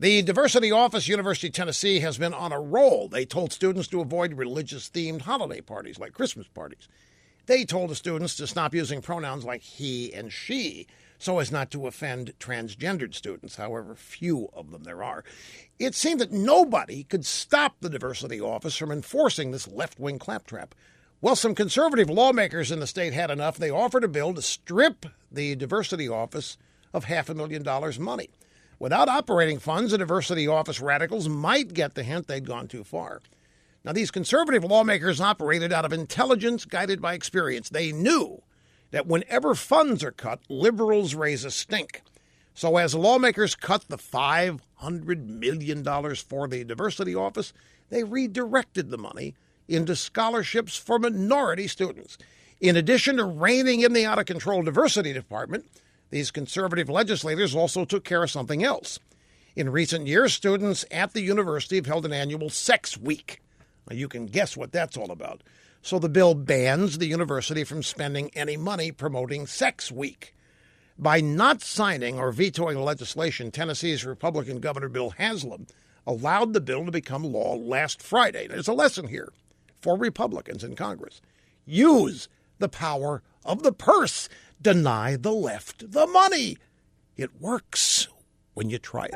The Diversity Office, University of Tennessee, has been on a roll. They told students to avoid religious themed holiday parties like Christmas parties. They told the students to stop using pronouns like he and she so as not to offend transgendered students, however few of them there are. It seemed that nobody could stop the Diversity Office from enforcing this left wing claptrap. Well, some conservative lawmakers in the state had enough. They offered a bill to strip the Diversity Office of half a million dollars money. Without operating funds, the diversity office radicals might get the hint they'd gone too far. Now, these conservative lawmakers operated out of intelligence guided by experience. They knew that whenever funds are cut, liberals raise a stink. So, as lawmakers cut the $500 million for the diversity office, they redirected the money into scholarships for minority students. In addition to reining in the out of control diversity department, these conservative legislators also took care of something else. In recent years, students at the university have held an annual sex week. Now, you can guess what that's all about. So the bill bans the university from spending any money promoting Sex Week. By not signing or vetoing the legislation, Tennessee's Republican Governor Bill Haslam allowed the bill to become law last Friday. There's a lesson here for Republicans in Congress. Use the power of the purse deny the left the money. It works when you try it.